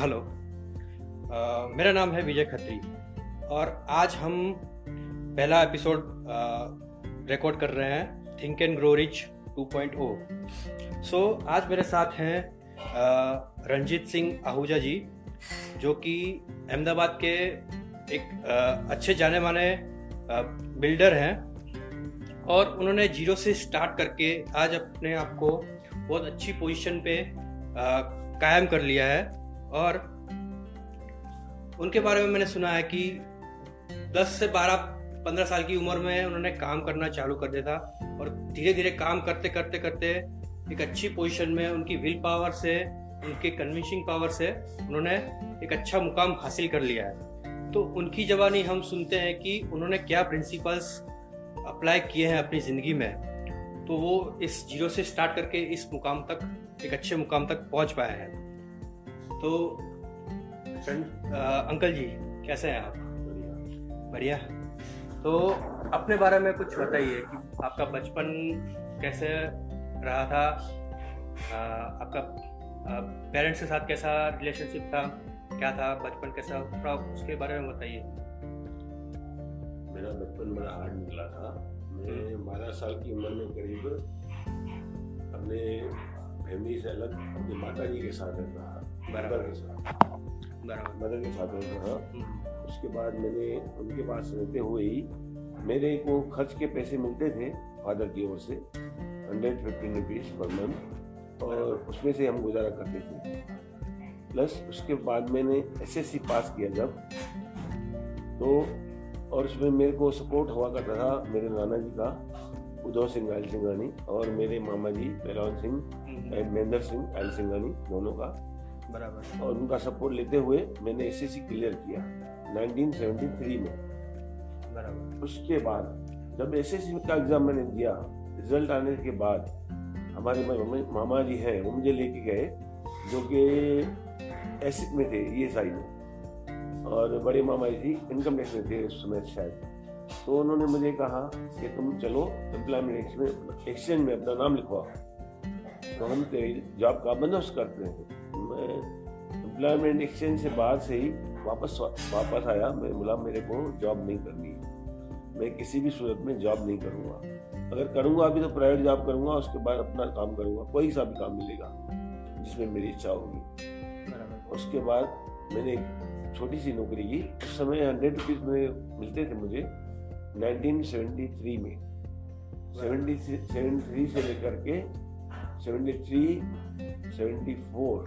Hello. uh, मेरा नाम है विजय खत्री और आज हम पहला एपिसोड रिकॉर्ड कर रहे हैं think and grow rich 2.0 so आज मेरे साथ हैं uh, रंजीत सिंह आहूजा जी जो कि अहमदाबाद के एक uh, अच्छे जाने माने बिल्डर हैं और उन्होंने ज़ीरो से स्टार्ट करके आज अपने आप को बहुत अच्छी पोजीशन पे कायम कर लिया है। और उनके बारे में मैंने सुना है कि 10 से 12 15 साल की उम्र में उन्होंने काम करना चालू कर दिया था और धीरे धीरे काम करते करते करते एक अच्छी पोजीशन में उनकी विल पावर से, उनके कन्विंसिंग पावर से उन्होंने एक अच्छा मुकाम हासिल कर लिया है। तो उनकी जवानी हम सुनते हैं कि उन्होंने क्या प्रिंसिपल्स अप्लाई किए हैं अपनी ज़िंदगी में। तो वो इस ज़ीरो से स्टार्ट करके इस मुकाम तक, एक अच्छे मुकाम तक पहुँच पाए हैं। तो आ, अंकल जी कैसे हैं आप? बढ़िया। तो अपने बारे में कुछ बताइए कि आपका बचपन कैसे रहा था? आ, आपका पेरेंट्स के साथ कैसा रिलेशनशिप था? क्या था बचपन कैसा? थोड़ा उसके बारे में बताइए। मेरा बचपन बड़ा हार्ड निकला था। मैं बारह साल की उम्र में करीब अपने फैमिली से अलग अपनी माता जी के साथ रहता था बराबर के साथ। मदर के साथ रहता था। हम्म। उसके बाद मैंने उनके पास रहते हुए ही मेरे को खर्च के पैसे मिलते थे फादर की ओर से hundred fifteen rupees per month और उसमें से हम गुजारा करते थे। प्लस उसके बाद मैंने एसएससी पास किया जब। तो और उसमें मेरे को सपोर्ट हुआ करता था मेरे नाना जी का उदय सिंह आयल सिंघानी और मेरे मामा जी पहलवान सिंह हम्म। महेंद्र सिंह आयल सिंगानी दोनों का। बराबर। और उनका सपोर्ट लेते हुए मैंने एस एस क्लियर किया 1973 में। बराबर। उसके बाद जब एस एस का एग्ज़ाम मैंने दिया रिज़ल्ट आने के बाद हमारे मामा जी हैं वो मुझे लेके गए जो कि एसिड में थे ये साइड में। और बड़े मामा जी इनकम टैक्स में थे उस समय शायद। तो उन्होंने मुझे कहा कि तुम चलो एम्प्लॉयमेंट में एक्सचेंज में अपना नाम लिखवाओ। तो हम तेरी जॉब का बंदोबस्त करते हैं। मैं एम्प्लॉयमेंट एक्सचेंज से बाहर से ही वापस वापस आया। मैं बोला मेरे को जॉब नहीं करनी मैं किसी भी सूरत में जॉब नहीं करूँगा। अगर करूँगा अभी तो प्राइवेट जॉब करूँगा उसके बाद अपना काम करूँगा। कोई सा भी काम मिलेगा जिसमें मेरी इच्छा होगी। उसके बाद मैंने एक छोटी सी नौकरी की। उस समय हंड्रेड रुपीज़ में मिलते थे मुझे 1973 में। 73 से लेकर के 73, 74,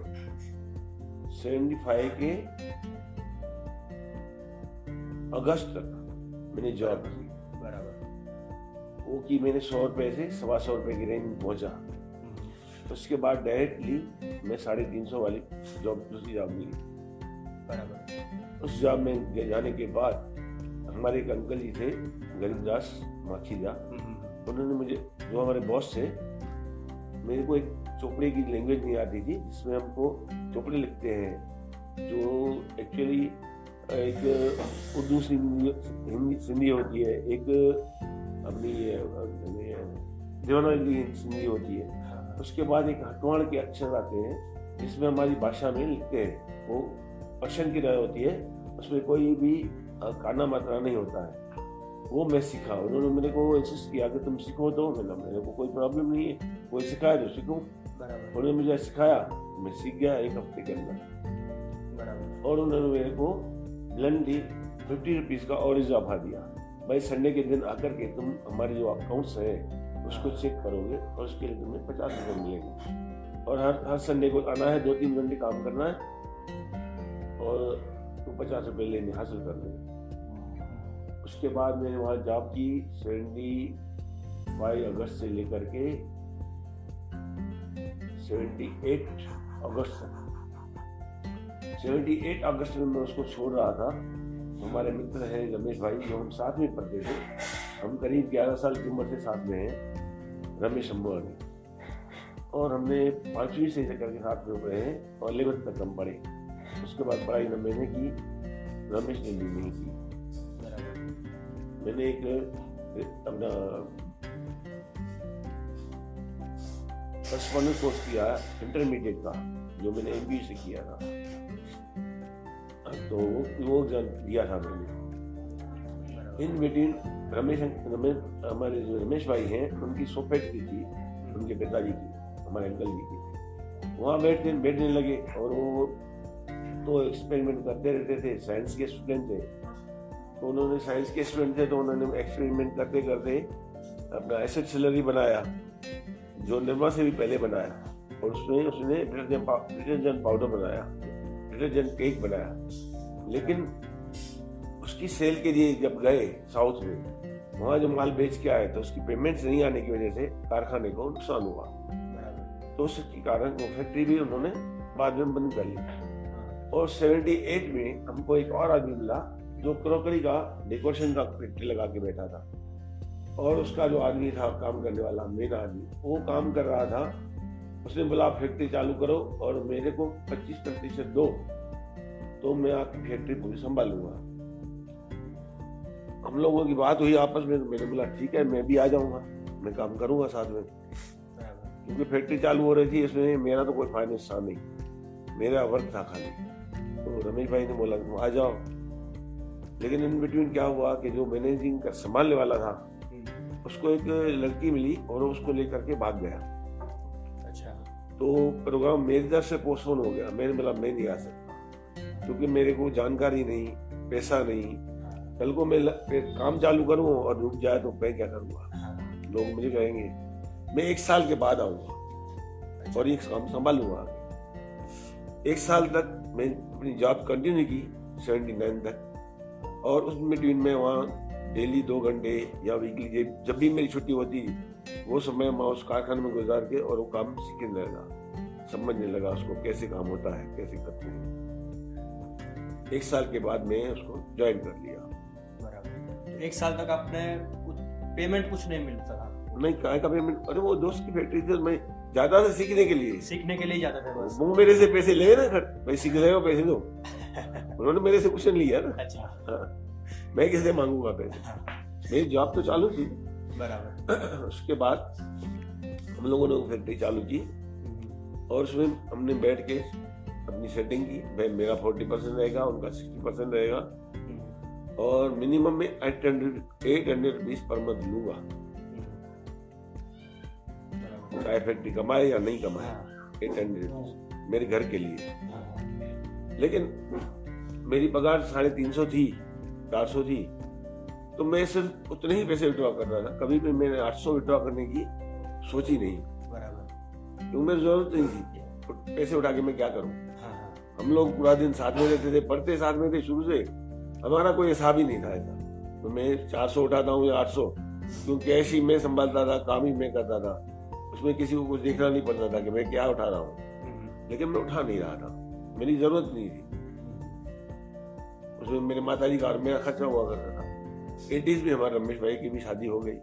75 के अगस्त तक मैंने जॉब की। बराबर। वो की मैंने सौ रुपए से सवा सौ रुपए की रेंज में पहुँचा। उसके बाद डायरेक्टली मैं साढ़े तीन सौ वाली जॉब दूसरी जॉब मिली। बराबर। उस जॉब में जाने के बाद हमारे एक अंकल जी थे गरीबदास माखीजा। हम्म। उन्होंने मुझे जो हमारे बॉस थे मेरे को एक चोपड़े की लैंग्वेज नहीं आती थी, जिसमें हमको चोपड़े लिखते हैं, जो एक्चुअली एक उर्दू सिंधी होती है, एक अपनी देवनागरी सिंधी होती है। उसके बाद एक हटवाण के अक्षर आते हैं, जिसमें हमारी भाषा में लिखते हैं। वो पर्शियन की राय होती है, उसमें कोई भी काना मात्रा नहीं होता है। वो मैं सीखा, उन्होंने मेरे को इंसिस्ट किया कि तुम सीखो तो मैंने मेरे को कोई प्रॉब्लम नहीं है। कोई सिखाया तो सीखो। उन्होंने मुझे सिखाया मैं सीख गया एक हफ़्ते के अंदर। और उन्होंने मेरे को ब्लंडली फिफ्टी रुपीज़ का और इजाफा दिया। भाई संडे के दिन आकर के तुम हमारे जो अकाउंट्स हैं उसको चेक करोगे और उसके लिए तुम्हें पचास रुपये मिलेंगे। और हर हर संडे को आना है दो तीन घंटे काम करना है और तो पचास रुपये लेने हासिल कर ले उसके बाद मैंने वहाँ जॉब की सेवेंटी फाइव अगस्त से लेकर के सेवेंटी एट अगस्त तक सेवेंटी एट अगस्त में मैं उसको छोड़ रहा था। हमारे मित्र हैं रमेश भाई, जो हम साथ में पढ़ते थे हम करीब ग्यारह साल की उम्र से साथ में हैं, रमेश अम्बानी और हमने पांचवी से लेकर के साथ में रहे हैं और इलेवंथ तक हम पढ़े। उसके बाद पढ़ाई न मैंने की, रमेश ने भी नहीं की। मैंने एक अपना करस्पॉन्डेंस कोर्स किया इंटरमीडिएट का, जो मैंने एम से किया था। तो वो एग्ज़ाम दिया था मैंने। इन बिटवीन रमेश हमारे जो रमेश भाई हैं, उनकी सोफेट की थी, उनके पिताजी की, हमारे अंकल जी की। वहाँ बैठते बैठने लगे और वो तो एक्सपेरिमेंट करते रहते थे साइंस के स्टूडेंट थे। तो उन्होंने साइंस के स्टूडेंट थे तो उन्होंने एक्सपेरिमेंट करते करते अपना एसिड सिलरी बनाया। जो निर्मा से भी पहले बनाया, और उसमें उसने डिटर्जेंट पाउडर बनाया डिटर्जेंट केक बनाया। लेकिन उसकी सेल के लिए जब गए साउथ में, वहाँ जो माल बेच के आए तो उसकी पेमेंट्स नहीं आने की वजह से कारखाने को नुकसान हुआ। तो उसके कारण वो फैक्ट्री भी उन्होंने बाद में बंद कर ली। और 78 में हमको एक और आदमी मिला, जो क्रोकरी का डेकोरेशन का फैक्ट्री लगा के बैठा था। और उसका जो आदमी था, काम करने वाला मेन आदमी, वो काम कर रहा था। उसने बोला, आप फैक्ट्री चालू करो और मेरे को 25 प्रतिशत दो तो मैं आपकी फैक्ट्री पूरी संभालूँगा। हम लोगों की बात हुई आपस में, मैंने बोला, ठीक है, मैं भी आ जाऊँगा, मैं काम करूँगा साथ में। क्योंकि फैक्ट्री चालू हो रही थी, इसमें मेरा तो कोई फाइनेंस था नहीं, मेरा वर्क था खाली। तो रमेश भाई ने बोला, तुम आ जाओ। लेकिन इन बिटवीन क्या हुआ कि जो मैनेजिंग का संभालने वाला था। उसको एक लड़की मिली और उसको लेकर के भाग गया। अच्छा। तो प्रोग्राम मेरी तरफ़ से पोस्टपोन हो गया। मैंने बोला मैं नहीं आ सकता। क्योंकि मेरे को जानकारी नहीं पैसा नहीं। कल को मैं काम चालू करूँ और रुक जाए तो मैं क्या करूँगा? हाँ। लोग मुझे कहेंगे मैं एक साल के बाद आऊँगा। अच्छा। और ये काम संभालूँगा एक साल तक मैं अपनी जॉब कंटिन्यू की सेवेंटी नाइन तक। और उस बिटवीन में वहाँ डेली दो घंटे या वीकली जब भी मेरी छुट्टी होती वो समय मैं उस कारखाने में गुजार के और वो काम सीखने लगा। समझने लगा उसको कैसे काम होता है कैसे करते हैं। एक साल के बाद मैं उसको ज्वाइन कर लिया। बराबर। एक साल तक आपने पेमेंट कुछ नहीं मिलता था? नहीं काय का पेमेंट अरे वो दोस्त की फैक्ट्री थी मैं ज़्यादा से सीखने के लिए। सीखने के लिए जाता था वो मेरे से पैसे ले ना भाई सीख रहे हो पैसे दो। उन्होंने मेरे से कुछ नहीं लिया ना। अच्छा। हाँ। मैं किससे मांगूँगा पैसे हाँ। मेरी जॉब तो चालू थी बराबर उसके बाद हम लोगों ने फैक्ट्री चालू की। और उसमें हमने बैठ के अपनी सेटिंग की भाई मेरा फोर्टी परसेंट रहेगा उनका सिक्सटी परसेंट रहेगा हम्म। और मिनिमम में eight hundred eight hundred rupees per month लूँगा। चाहे फैक्ट्री कमाए या नहीं कमाए एट हाँ। हंड्रेड मेरे घर के लिए लेकिन मेरी पगार साढ़े तीन सौ थी चार सौ थी तो मैं सिर्फ़ उतने ही पैसे विड्रॉ कर रहा था। कभी भी मैंने आठ सौ विड्रॉ करने की सोची नहीं। बराबर। क्योंकि मेरी ज़रूरत नहीं थी। पैसे उठा के मैं क्या करूँ? हाँ, हाँ। हम लोग पूरा दिन साथ में रहते थे पढ़ते साथ में थे शुरू से। हमारा कोई हिसाब ही नहीं था ऐसा। तो मैं चार सौ उठाता हूँ या आठ सौ क्योंकि कैश ही मैं संभालता था काम ही मैं करता था। उसमें किसी को कुछ देखना नहीं पड़ता था कि मैं क्या उठा रहा हूँ। हम्म। लेकिन मैं उठा नहीं रहा था। मेरी ज़रूरत नहीं थी। उसमें मेरे माता जी का और मेरा खर्चा हुआ करता था। एटीज में हमारे रमेश भाई की भी शादी हो गई।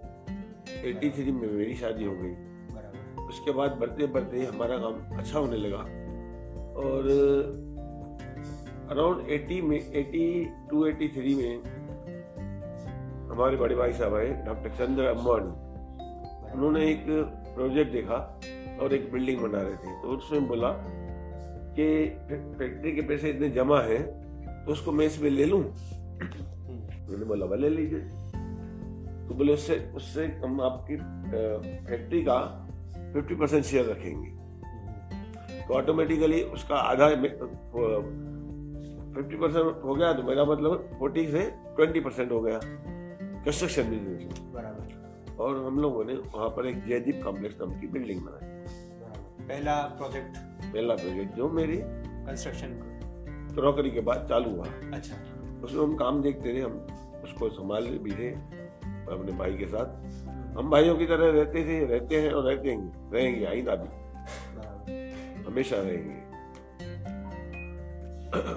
एटी थ्री में मेरी शादी हो गई। उसके बाद बढ़ते बढ़ते हमारा काम अच्छा होने लगा। और अराउंड एटी में एटी टू एटी थ्री में हमारे बड़े भाई साहब आए डॉक्टर चंद्र अम्बानी उन्होंने एक प्रोजेक्ट देखा और एक बिल्डिंग बना रहे थे। तो उसमें बोला कि फैक्ट्री के पैसे इतने जमा हैं तो उसको मैं इसमें ले लू? मैंने बोला ले लीजिए। तो बोले उससे उससे हम आपकी फैक्ट्री का फिफ्टी परसेंट शेयर रखेंगे। तो ऑटोमेटिकली उसका आधा फिफ्टी परसेंट हो गया तो मेरा मतलब फोर्टी से ट्वेंटी परसेंट हो गया कंस्ट्रक्शन बिज़नेस में। और हम लोगों ने वहाँ पर एक जयदीप कॉम्प्लेक्स नाम की बिल्डिंग बनाई। पहला प्रोजेक्ट पहला प्रोजेक्ट जो मेरी कंस्ट्रक्शन क्रॉकरी के बाद चालू हुआ। अच्छा। उसमें हम काम देखते थे हम उसको संभाल भी थे अपने भाई के साथ। हम भाइयों की तरह रहते थे रहते हैं और रहते हैं रहेंगे आईना भी हमेशा रहेंगे।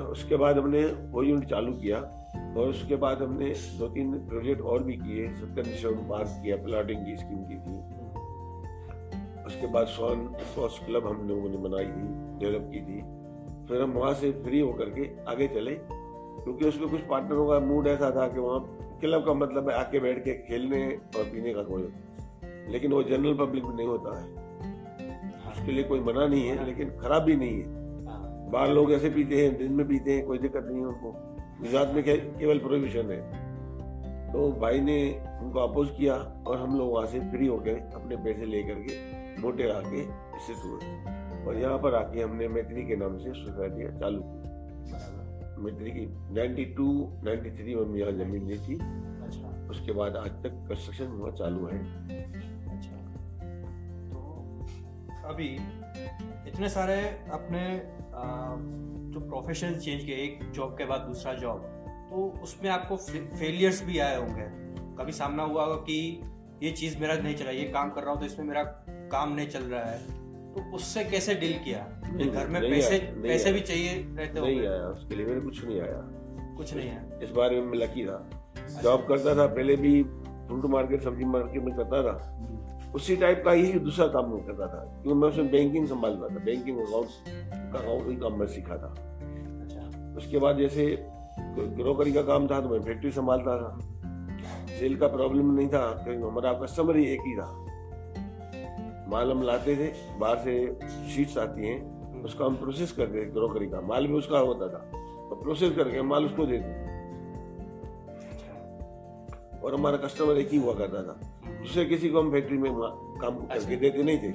उसके बाद हमने वो यूनिट चालू किया और उसके बाद हमने दो तीन प्रोजेक्ट और भी किए। सत्तर सत्यनिश्वर पार्क किया प्लाटिंग की स्कीम की थी। उसके बाद सोन स्पोर्ट्स क्लब हम लोगों ने बनाई थी डेवलप की थी। फिर हम वहाँ से फ्री होकर के आगे चले क्योंकि उसमें कुछ पार्टनरों का मूड ऐसा था कि वहाँ क्लब का मतलब है आके बैठ के खेलने और पीने का कोई। लेकिन वो जनरल पब्लिक में नहीं होता है। उसके लिए कोई मना नहीं है लेकिन खराब भी नहीं है। बाहर लोग ऐसे पीते हैं दिन में पीते हैं कोई दिक्कत नहीं है उनको। गुजरात में केवल प्रोहिबिशन है। तो भाई ने उनको अपोज किया और हम लोग वहाँ से फ्री होकर अपने पैसे लेकर के मोटे आके इससे हुए। और यहाँ पर आके हमने मैत्री के नाम से सोसाइटी चालू की मैत्री की 92 93 में यहाँ ज़मीन ली थी। अच्छा। उसके बाद आज तक कंस्ट्रक्शन हुआ चालू है। अच्छा। तो अभी इतने सारे अपने जो प्रोफेशन चेंज किए एक जॉब के बाद दूसरा जॉब तो उसमें आपको फेलियर्स भी आए होंगे। कभी सामना हुआ होगा कि ये चीज़ मेरा नहीं चला ये काम कर रहा हूँ तो इसमें मेरा काम नहीं चल रहा है। तो उससे कैसे डील किया? घर में पैसे पैसे भी चाहिए रहते नहीं आया उसके लिए मेरे कुछ नहीं आया। कुछ नहीं आया। इस बारे में मैं लकी था। जॉब करता था पहले भी फ्रूट मार्केट सब्ज़ी मार्केट में करता था। उसी टाइप का ही दूसरा काम करता था क्योंकि मैं उसमें बैंकिंग संभालता था। बैंकिंग अकाउंट का अकाउंट काम मैं सीखा था। अच्छा। उसके बाद जैसे ग्रोकरी का काम था तो मैं फैक्ट्री संभालता था। सेल का प्रॉब्लम नहीं था क्योंकि हमारा कस्टमर ही एक ही था। माल हम लाते थे बाहर से शीट्स आती हैं उसका हम प्रोसेस करते थे ग्रोकरी का। माल भी उसका होता था। तो प्रोसेस करके माल उसको देते थे और हमारा कस्टमर एक ही हुआ करता था। दूसरे किसी को हम फैक्ट्री में काम करके अच्छा। देते नहीं थे।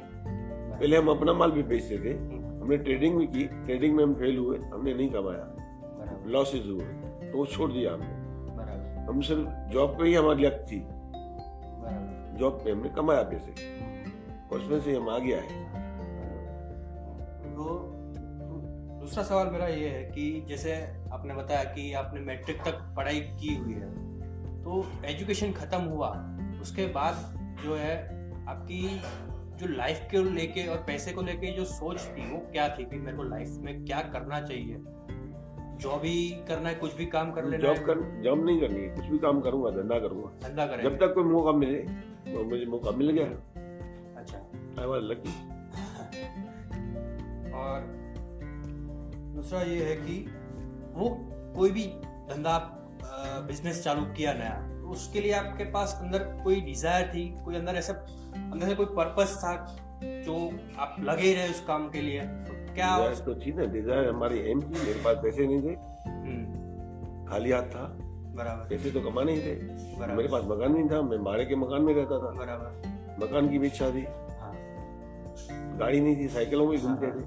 पहले हम अपना माल भी बेचते थे। हमने ट्रेडिंग भी की। ट्रेडिंग में हम फेल हुए। हमने नहीं कमाया। लॉसेज हुए। तो वो छोड़ दिया हमने। हम सिर्फ़ जॉब पे ही हमारी लक थी। जॉब पे हमने कमाया पैसे। उसमें से हम आ गया है तो दूसरा सवाल मेरा ये है कि जैसे आपने बताया कि आपने मैट्रिक तक पढ़ाई की हुई है तो एजुकेशन खत्म हुआ उसके बाद जो है आपकी जो लाइफ के लेके और पैसे को लेके जो सोच थी वो क्या थी कि मेरे को लाइफ में क्या करना चाहिए? जॉब ही करना है कुछ भी काम कर लेना जॉब कर जॉब नहीं करनी है कुछ भी काम करूँगा धंधा करूँगा। धंधा करेंगे। जब तक कोई मौका मिले तो मुझे मौका मिल गया। आई वाज लकी और दूसरा ये है कि वो कोई भी धंधा बिज़नेस चालू किया नया तो उसके लिए आपके पास अंदर कोई डिज़ायर थी? कोई अंदर ऐसा अंदर से कोई पर्पस था जो आप लगे रहे उस काम के लिए? तो क्या तो थी ना डिज़ायर हमारी एम थी मेरे पास पैसे नहीं थे। हम्म। खाली हाथ था। बराबर। पैसे तो कमाने ही थे। मेरे पास मकान नहीं था मैं भाड़े के मकान में रहता था। बराबर। मकान की भी इच्छा थी। गाड़ी नहीं थी साइकिलों में घूमते थे।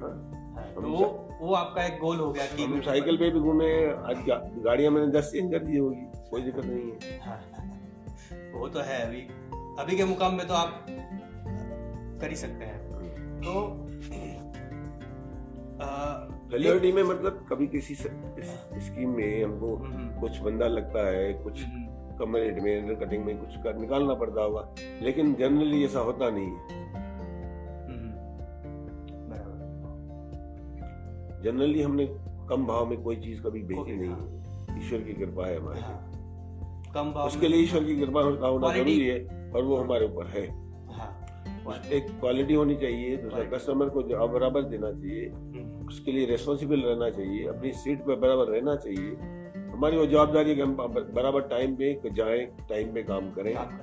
हाँ। तो वो वो आपका एक गोल हो गया कि हम साइकिल पे भी घूमे आज गाड़ियाँ मैंने दस चेंज कर दी होगी कोई दिक्कत नहीं है। वो तो है अभी अभी के मुकाम में तो आप कर ही सकते हैं। तो रियलिटी में मतलब कभी किसी स्कीम में हमको हम्म, हम्म। कुछ बंदा लगता है कुछ कम रेट में कटिंग में कुछ कर निकालना पड़ता होगा। लेकिन जनरली ऐसा होता नहीं है। जनरली हमने कम भाव में कोई चीज़ कभी बेची नहीं। है। ईश्वर की कृपा है हमारे हाँ। कम भाव उसके लिए ईश्वर की कृपा होना ज़रूरी है और वो हमारे ऊपर है। एक क्वालिटी होनी चाहिए दूसरा कस्टमर को बराबर देना चाहिए हम्म। उसके लिए रेस्पॉन्सिबल रहना चाहिए अपनी सीट पर बराबर रहना चाहिए। हमारी वो जवाबदारी है कि हम बराबर टाइम पे जाएँ टाइम पे काम करें। हाँ।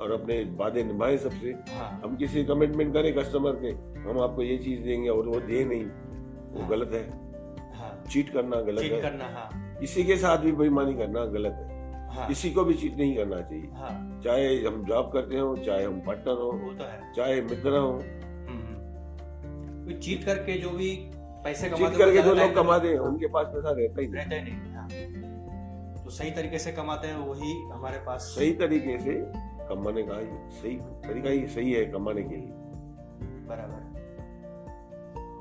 और अपने वादे निभाए सबसे हाँ। हम किसी कमिटमेंट करें कस्टमर के हम आपको ये चीज़ देंगे और वो दे नहीं वो हाँ। गलत है चीट करना गलत है करना किसी के साथ भी बेईमानी करना गलत है हाँ। किसी को भी चीट नहीं करना चाहिए हाँ। चाहे हम जॉब करते हो चाहे हम पार्टनर हो तो चाहे मित्र हो हम्म। चीट करके जो भी पैसे चीट करके जो लोग कमाते हैं उनके पास पैसा रहता ही रहता ही नहीं हाँ। तो सही तरीके से कमाते हैं वही हमारे पास सही तरीके से कमाने का सही तरीका ही सही है कमाने के लिए. बराबर।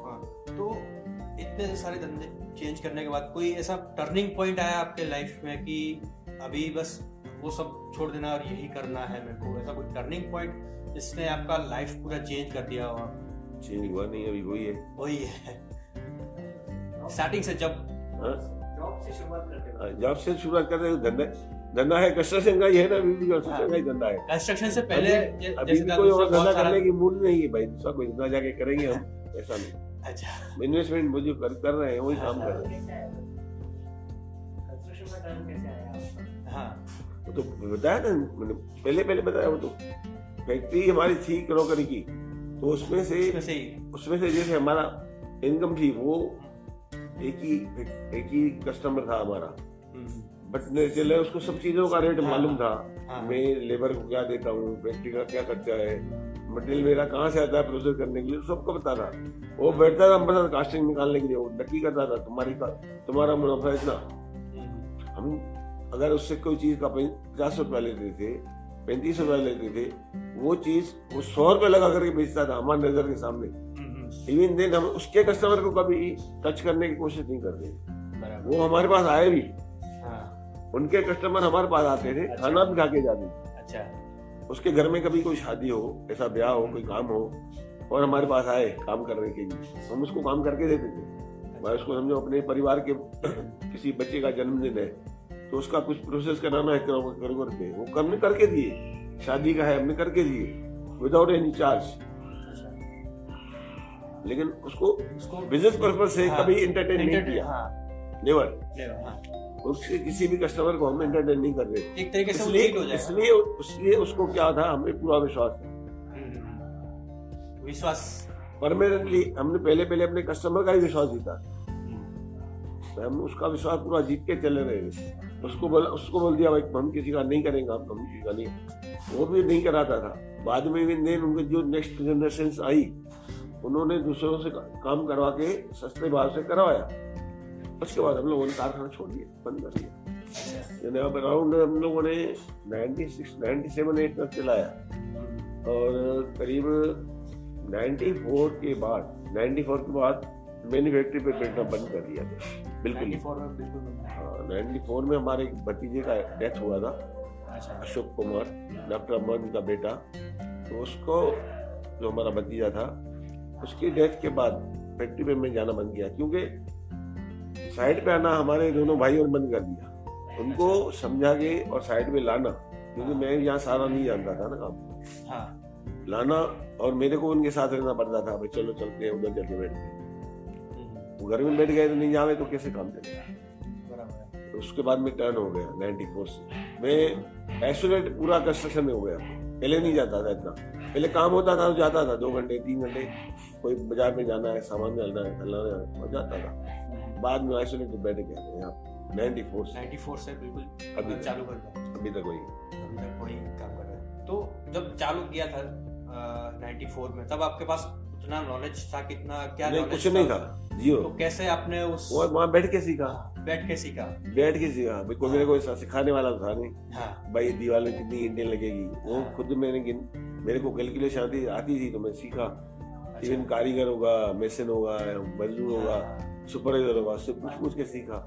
हाँ तो इतने सारे धंधे चेंज करने के बाद कोई ऐसा टर्निंग पॉइंट आया आपके लाइफ में कि अभी बस वो सब छोड़ देना और यही करना है मेरे को? ऐसा कोई टर्निंग पॉइंट जिसने आपका लाइफ पूरा चेंज कर दिया हो? चेंज हुआ नहीं अभी वही है। वही है। स्टार्टिंग से जब जॉब से शुरुआत करते जॉब से शुरुआत कर रहे धंधा धंधा है कंस्ट्रक्शन का ही है ना अभी भी कंस्ट्रक्शन का ही धंधा है। कंस्ट्रक्शन से पहले अभी भी कोई और धंधा करने की मूड नहीं है भाई दूसरा कोई धंधा जाके करेंगे हम ऐसा नहीं। अच्छा। इन्वेस्टमेंट मुझे कर कर रहे हैं वही काम कर रहे हैं। हाँ। तो बताया ना मैंने पहले पहले बताया वो तो। फैक्ट्री हमारी थी क्रोकरी की तो उसमें से उसमें से जैसे हमारा इनकम थी वो एक ही एक ही कस्टमर था हमारा। बट चले उसको सब चीज़ों का रेट हाँ, मालूम था। हाँ, मैं लेबर को क्या देता हूँ फैक्ट्री का क्या खर्चा है मटेरियल मेरा कहाँ से आता है प्रोसेस करने के लिए सबको पता था। वो बैठता था हम कास्टिंग निकालने के लिए वो नक्की करता था तुम्हारी का तुम्हारा मुनाफा इतना। हम अगर उससे कोई चीज़ का पचास रुपया लेते थे पैंतीस रुपया लेते थे वो चीज़ वो सौ रुपया लगा करके बेचता था हमारे नज़र के सामने। इवन देन हम उसके कस्टमर को कभी टच करने की कोशिश नहीं करते। वो हमारे पास आए भी। हाँ। उनके कस्टमर हमारे पास आते थे अच्छा। खाना भी खा के जाते अच्छा। उसके घर में कभी कोई शादी हो ऐसा ब्याह हो कोई काम हो और हमारे पास आए काम करने के लिए हम उसको काम करके देते थे। भाई उसको समझो अपने परिवार के किसी बच्चे का जन्मदिन है तो उसका कुछ प्रोसेस कराना है कर करके। वो हमने करके दिए शादी का है हमने करके दिए विदाउट एनी चार्ज लेकिन उसको बिज़नेस पर्पज से हाँ, कभी इंटरटेन नहीं किया। नेवर उसके किसी भी कस्टमर को हम एंटरटेन नहीं कर रहे। एक तरीके से इसलिए इसलिए इसलिए उसको क्या था? हमें पूरा विश्वास था। हम्म। विश्वास। परमानेंटली हमने पहले पहले अपने कस्टमर का ही विश्वास जीता। तो हम उसका विश्वास पूरा जीत के चले रहे उसको बोला उसको बोल दिया भाई हम किसी का नहीं करेंगे हम हम किसी का नहीं। वो भी नहीं कराता था। बाद में भी देन उनके जो नेक्स्ट जनरेशन आई उन्होंने दूसरों से काम करवा के सस्ते भाव से करवाया। उसके बाद हम लोगों ने कारखाना छोड़ दिया बंद कर दिया। अराउंड हम लोगों ने ninety six ninety seven eight तक चलाया। और करीब नाइन्टी फोर के बाद नाइन्टी फोर के बाद मैन्युफैक्चरी पे बैठना बंद कर दिया था बिल्कुल हाँ। नाइन्टी फोर में हमारे भतीजे का डेथ हुआ था अच्छा। अशोक कुमार डॉक्टर अमन का बेटा। तो उसको जो हमारा भतीजा था उसकी डेथ के बाद फैक्ट्री में मैं जाना बंद किया क्योंकि साइड पे आना हमारे दोनों भाइयों ने बंद कर दिया। उनको समझा के और साइड में लाना क्योंकि मैं यहाँ सारा नहीं जानता था ना काम। हाँ। लाना और मेरे को उनके साथ रहना पड़ता था भाई चलो चलते हैं उधर चलते बैठते हम्म। वो घर में बैठ गए तो नहीं जावे तो कैसे काम चलेगा? तो उसके बाद में टर्न हो गया नाइनटी फोर से। मैं आइसोलेट पूरा कंस्ट्रक्शन में हो गया। पहले नहीं जाता था इतना। पहले काम होता था तो जाता था दो घंटे तीन घंटे। कोई बाज़ार में जाना है सामान डालना है फलाना है और जाता था। बाद में आइसोलेट तो बैठ गया यहाँ नाइन्टी फोर नाइन्टी फोर से बिल्कुल अभी चालू कर दिया अभी तक वही अभी तक वही काम कर रहा है। तो जब चालू किया था नाइन्टी फोर में तब आपके पास उतना नॉलेज था कितना क्या नहीं कुछ नहीं था? जियो। तो कैसे आपने उस वहाँ बैठ के सीखा। बैठ के सीखा? बैठ के सीखा। भाई कोई मेरे को सिखाने वाला था नहीं। हाँ। भाई दीवार में कितनी ईंटें लगेगी। वो हाँ। खुद मैंने मेरे को कैलकुलेशन आती आती थी तो मैं सीखा। इवन अच्छा। कारीगर होगा मेसन होगा मजदूर होगा। सुपरवाइजर सब कुछ पूछ के सीखा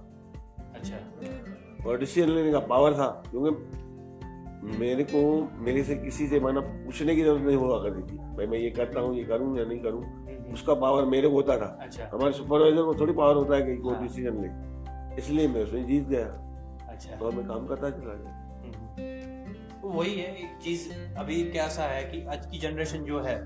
अच्छा और डिसीज़न लेने का पावर था क्योंकि मेरे को मेरे से किसी से माना पूछने की ज़रूरत नहीं हुआ करती थी भाई मैं ये करता हूँ ये करूँ या नहीं करूँ हम्म। उसका पावर मेरे को होता था अच्छा। हमारे सुपरवाइजर को थोड़ी पावर होता है कि कोई डिसीज़न हाँ। ले इसलिए मैं उसमें जीत गया अच्छा तो मैं काम करता चला गया। तो वही है एक चीज़ अभी कैसा है कि आज की जनरेशन जो है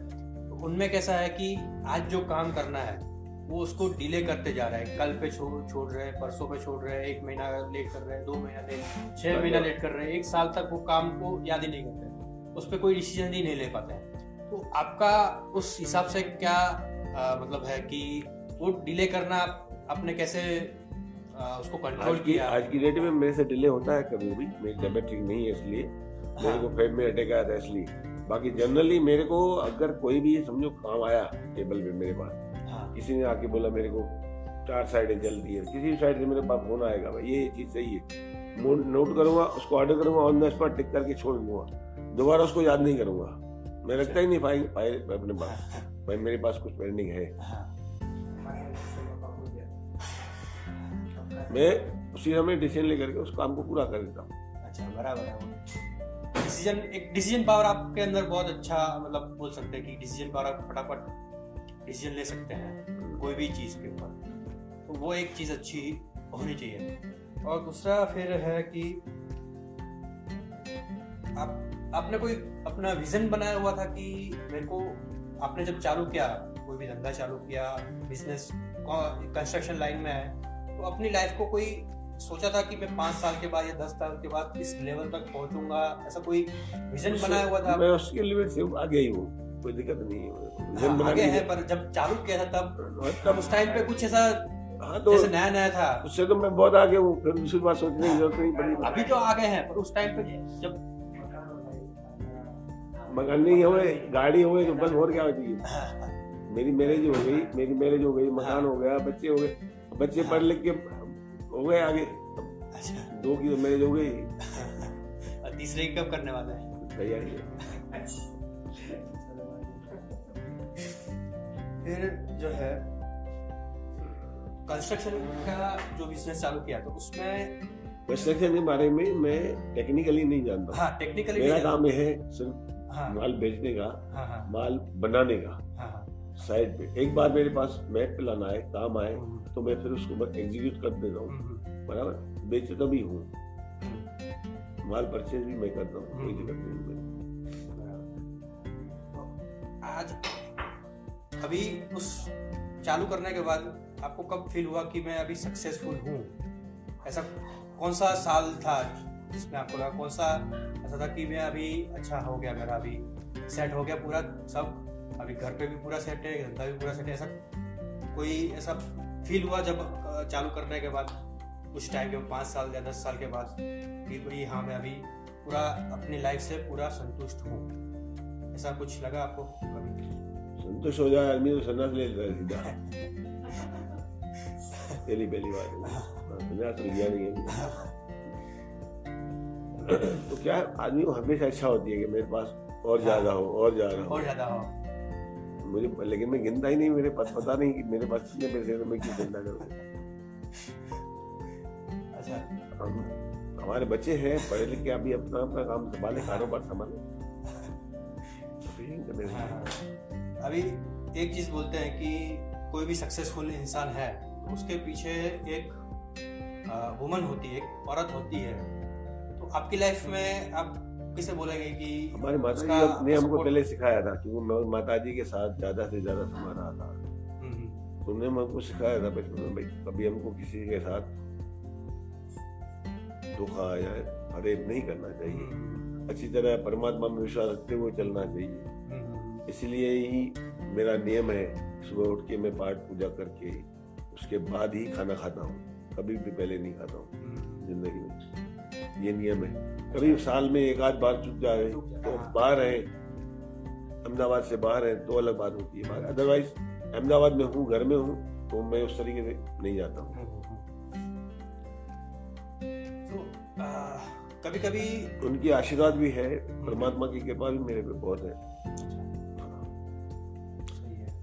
उनमें कैसा है कि आज जो काम करना है वो उसको डिले करते जा रहा है। कल पे छोड़ छोड़ रहे हैं परसों पे छोड़ रहे हैं एक महीना लेट कर रहे हैं दो महीना लेट छह महीना लेट कर रहे हैं एक साल तक वो काम को याद ही नहीं करते उस पर कोई डिसीज़न ही नहीं ले पाते हैं। तो आपका उस हिसाब से क्या आ, मतलब है कि वो डिले करना आपने कैसे आ, उसको कंट्रोल किया? आज की डेट में मेरे से डिले होता है कभी भी मेरी तबियत ठीक नहीं है इसलिए। हाँ। मेरे को फेब में अटैक आया था इसलिए। बाकी जनरली मेरे को अगर कोई भी समझो काम आया टेबल पे मेरे पास। किसी ने आके बोला मेरे को चार साइडें जल्दी है। किसी साइड से मेरे पास फ़ोन आएगा भाई ये चीज़ सही है। नोट करूँगा उसको ऑर्डर करूँगा ऑन द स्पॉट टिक करके छोड़ दूँगा। दोबारा उसको याद नहीं करूँगा। मैं रखता ही नहीं फ़ाइल फ़ाइल अपने पास। भाई मेरे पास कुछ पेंडिंग है। हाँ। मैं उसी समय डिसीज़न लेकर के उस काम को पूरा कर देता हूँ। अच्छा बराबर है डिसीज़न एक डिसीज़न पावर आपके अंदर बहुत अच्छा मतलब बोल सकते हैं कि डिसीज़न पावर आप फटाफट डिसीज़न ले सकते हैं कोई भी चीज़ के ऊपर। तो वो एक चीज़ अच्छी होनी चाहिए। और दूसरा फिर है कि आप आपने कोई अपना विजन बनाया हुआ था कि मेरे को आपने जब चालू किया कोई भी धंधा चालू किया बिज़नेस कंस्ट्रक्शन लाइन में है तो अपनी लाइफ को कोई सोचा था कि मैं पाँच साल के बाद या दस साल के बाद इस लेवल तक पहुंचूँगा? ऐसा कोई विजन बनाया हुआ था? मैं उसके लिए आगे ही हूँ। कोई दिक्कत नहीं है। हाँ, आगे है पर जब चालू किया था तब तब उस टाइम पे कुछ ऐसा हाँ तो जैसे नया नया था। उससे तो मैं बहुत आगे हूँ फिर दूसरी बात सोचने की ज़रूरत नहीं पड़ी। अभी तो आगे हैं पर उस टाइम पे जब मकान नहीं हुए गाड़ी हुए तो बस और क्या होती है? मेरी मैरिज हो गई मेरी मैरिज हो गई मकान हो गया बच्चे हो गए। बच्चे पढ़ लिख के हो गए आगे। अच्छा। दो की तो मैरिज हो गई। तीसरे कब करने वाला है? तैयारी फिर जो है कंस्ट्रक्शन का जो बिज़नेस चालू किया तो उसमें कंस्ट्रक्शन के बारे में मैं टेक्निकली नहीं जानता। हाँ टेक्निकली मेरा काम है सिर्फ़ हाँ, माल बेचने का हाँ, हाँ, माल बनाने का। हाँ, साइड हाँ। पे। एक बार मेरे पास मैप प्लान आए काम आए हम्म। तो मैं फिर उसको एग्जीक्यूट कर देता हूँ। हम्म। बराबर? बेचता भी हूँ। हम्म। माल परचेज भी मैं करता हूँ। कोई दिक्कत नहीं। आज अभी उस चालू करने के बाद आपको कब फील हुआ कि मैं अभी सक्सेसफुल हूँ? ऐसा कौन सा साल था जिसमें आपको लगा? कौन सा ऐसा था कि मैं अभी अच्छा हो गया मेरा अभी? सेट हो गया पूरा सब। अभी घर पे भी पूरा सेट है, धंधा भी पूरा सेट है। ऐसा कोई ऐसा फील हुआ जब चालू करने के बाद? कुछ टाइम के पाँच साल या दस साल के बाद कि भाई हाँ मैं अभी पूरा अपनी लाइफ से पूरा संतुष्ट हूँ। ऐसा कुछ लगा आपको कभी? हो जाए आदमी तो सन्यास ले लेता है सीधा पहली पहली बार संन्यास तो लिया नहीं है तो क्या आदमी को हमेशा इच्छा होती है कि मेरे पास और ज़्यादा हो और ज़्यादा हो और ज़्यादा हो मुझे लेकिन मैं गिनता ही नहीं मेरे पास पता नहीं कि मेरे पास कितने पैसे तो मैं क्यों चिंता करूँ अच्छा हमारे बच्चे हैं पढ़े लिखे अभी अपना अपना काम संभाले कारोबार संभाले हाँ, हाँ। अभी एक चीज़ बोलते हैं कि कोई भी सक्सेसफुल इंसान है तो उसके पीछे एक वुमन होती है एक औरत होती है। तो आपकी लाइफ में आप किसे बोलेंगे कि हमारी माता जी ने हमको पहले सिखाया था कि वो माता जी के साथ ज़्यादा से ज़्यादा समय रहा था। तो उन्होंने हमको सिखाया था बचपन में भाई कभी हमको किसी के साथ धोखा या फरेब नहीं करना चाहिए। अच्छी तरह परमात्मा में विश्वास रखते हुए चलना चाहिए। इसलिए ही मेरा नियम है सुबह उठ के मैं पाठ पूजा करके उसके बाद ही खाना खाता हूँ। कभी भी पहले नहीं खाता हूँ हम्म। ज़िंदगी में। ये नियम है। कभी साल में एक आध बार चुप जाए तो बाहर है। अहमदाबाद से बाहर है तो अलग बात होती है अदरवाइज़ अहमदाबाद में हूँ घर में हूँ तो मैं उस तरीके से नहीं जाता हूँ। तो कभी कभी उनकी आशीर्वाद भी है परमात्मा की कृपा भी मेरे पे बहुत है।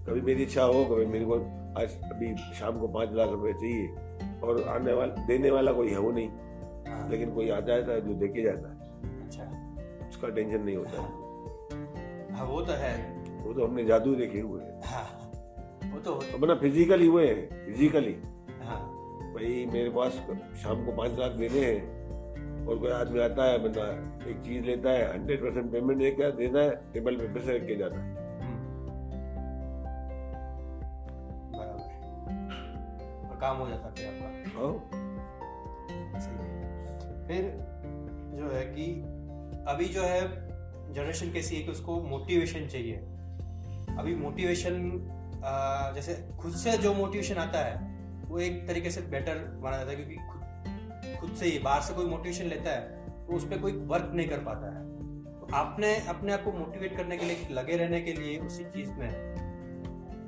कभी मेरी इच्छा हो कभी मेरे को आज अभी शाम को पाँच लाख रुपए चाहिए और आने वाला देने वाला कोई है वो नहीं। हाँ। लेकिन कोई आ जाता है जो दे के जाता है। अच्छा। उसका टेंशन नहीं होता है। हाँ वो तो है। वो तो हमने जादू देखे हुए हैं। हाँ, वो तो अपना फिजिकली हुए हैं फिजिकली हाँ। भाई मेरे पास शाम को पाँच लाख देने हैं और कोई आदमी आता है बंदा एक चीज़ लेता है हंड्रेड परसेंट पेमेंट देकर देना है टेबल पे पैसे रख के जाता है। काम हो जाता फिर आपका। हाँ। फिर जो है कि अभी जो है जनरेशन कैसी है कि उसको मोटिवेशन चाहिए। अभी मोटिवेशन जैसे खुद से जो मोटिवेशन आता है वो एक तरीके से बेटर माना जाता है क्योंकि खुद खुद से ही बाहर से कोई मोटिवेशन लेता है तो उस पर कोई वर्क नहीं कर पाता है। तो आपने अपने आप को मोटिवेट करने के लिए लगे रहने के लिए उसी चीज़ में।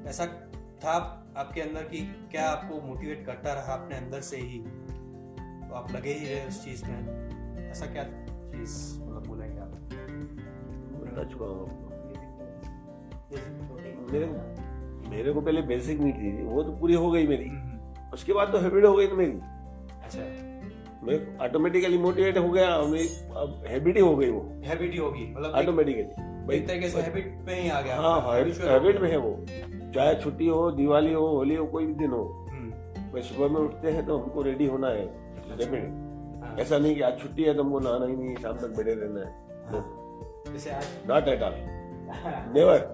ऐसा था आपके अंदर की क्या आपको मोटिवेट करता रहा अपने अंदर से ही? तो आप लगे ही रहे उस चीज़ में। ऐसा क्या चीज़ मतलब बोलेंगे आप? बता चुका हूँ मेरे मेरे को पहले बेसिक नहीं थी। वो तो पूरी हो गई मेरी। उसके बाद तो हैबिट हो गई तो मेरी। अच्छा। मैं ऑटोमेटिकली मोटिवेट हो गया। मैं अब हैबिट ही हो गई वो। हैबिट ही होगी। मतलब ऑटोमेटिकली एक तरीके से हैबिट में ही आ गया। हाँ हैबिट में है वो। चाहे छुट्टी हो दिवाली हो होली हो कोई भी दिन हो। हम्म। भाई सुबह में उठते हैं तो हमको रेडी होना है। अच्छा। हाँ। ऐसा नहीं कि आज छुट्टी है तो हमको नहाना ही नहीं शाम तक बैठे रहना है। नॉट एट ऑल नेवर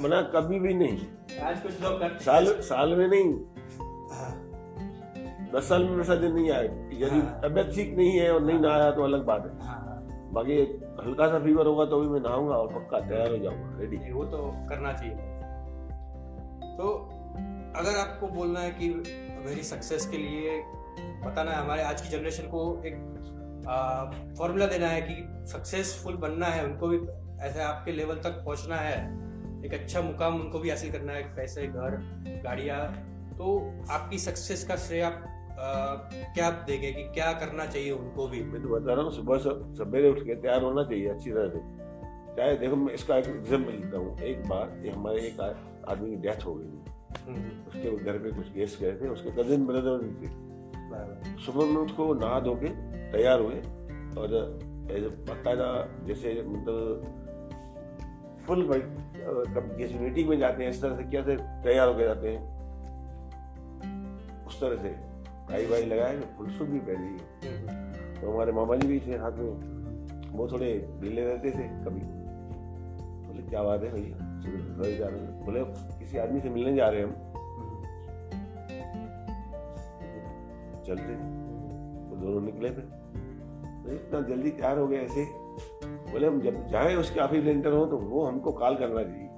मना कभी भी नहीं। आज कुछ लोग साल साल में नहीं। हाँ। दस साल में ऐसा दिन नहीं आए यदि। तबियत ठीक नहीं है और नहीं नहाया तो अलग बात है। बाकी हल्का सा फीवर होगा तो भी मैं नहाऊँगा और पक्का तैयार हो जाऊँगा रेडी वो तो करना चाहिए। तो अगर आपको बोलना है कि मेरी सक्सेस के लिए बताना है, हमारे आज की जनरेशन को एक फॉर्मूला देना है कि सक्सेसफुल बनना है, उनको भी ऐसे आपके लेवल तक पहुँचना है, एक अच्छा मुकाम उनको भी हासिल करना है पैसे, घर, गाड़ियाँ तो आपकी सक्सेस का श्रेय आप क्या देंगे कि क्या करना चाहिए उनको भी? मैं तो बता रहा हूँ सुबह सवेरे उठ के तैयार होना चाहिए अच्छी तरह से। चाहे देखो मैं इसका एक एग्ज़ाम्पल देता हूँ। एक बार ये हमारे एक आदमी की डेथ हो गई थी। हम्म। उसके घर पे कुछ गेस्ट गए थे उसके कजिन ब्रदर भी थे। सुबह में उसको नहा धो के तैयार हुए और बाकायदा जैसे मतलब फुल जैसे मीटिंग में जाते हैं इस तरह से क्या से तैयार होकर जाते हैं। उस तरह से। टाई वाई लगाए फुल सूट भी पहनी। तो हमारे मामा जी भी थे हाथ में। वो थोड़े ढीले रहते थे कभी। बोले, क्या बात है भैया? जा रहे हैं। बोले, किसी आदमी से मिलने जा रहे हैं हम। चलते तो दोनों निकले फिर। तो इतना जल्दी तैयार हो गए ऐसे। बोले, हम जब जाए उसके काफ़ी लेंटर हो तो वो हमको कॉल करना चाहिए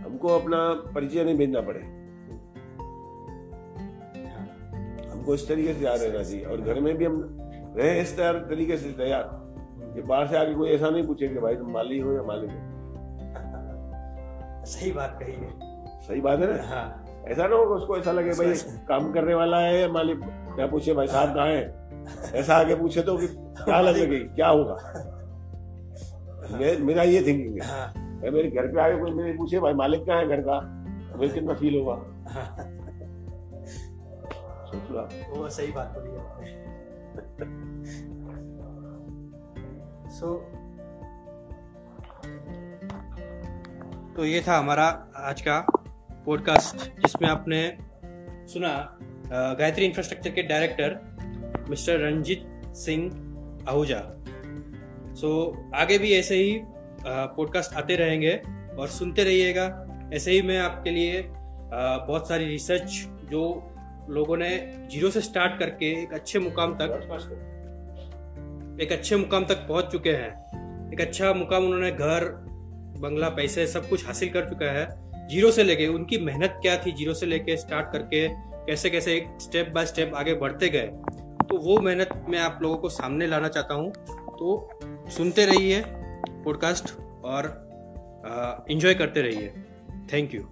हमको अपना परिचय नहीं भेजना पड़े। हमको इस तरीके से याद रहना चाहिए। और घर में भी हम रहे इस तरह तरीके से तैयार। कि बाहर से आके कोई ऐसा नहीं पूछे कि भाई तुम माली हो या मालिक हो। सही बात कही है। सही बात है ना? हाँ। ऐसा ना होगा उसको ऐसा लगे भाई काम करने वाला है या मालिक? क्या पूछे भाई साहब कहाँ है? ऐसा आगे पूछे तो क्या लगे क्या होगा? मेरा ये थिंकिंग है। हाँ। मेरे घर पे आगे कोई मेरे पूछे भाई मालिक कहाँ है घर का? मुझे कितना फील होगा? हाँ। वो सही बात बोली आपने सो तो ये था हमारा आज का पॉडकास्ट जिसमें आपने सुना गायत्री इंफ्रास्ट्रक्चर के director mister Ranjit Singh Ahuja. So so, आगे भी ऐसे ही पॉडकास्ट आते रहेंगे और सुनते रहिएगा। ऐसे ही मैं आपके लिए बहुत सारी रिसर्च जो लोगों ने ज़ीरो से स्टार्ट करके एक अच्छे मुकाम तक एक अच्छे मुकाम तक पहुँच चुके हैं। एक अच्छा मुकाम उन्होंने घर, बंगला, पैसे सब कुछ हासिल कर चुका है। ज़ीरो से लेके, उनकी मेहनत क्या थी ज़ीरो से लेके स्टार्ट करके, कैसे कैसे एक स्टेप बाय स्टेप आगे बढ़ते गए तो वो मेहनत मैं आप लोगों को सामने लाना चाहता हूँ। तो सुनते रहिए पॉडकास्ट और इन्जॉय करते रहिए। Thank you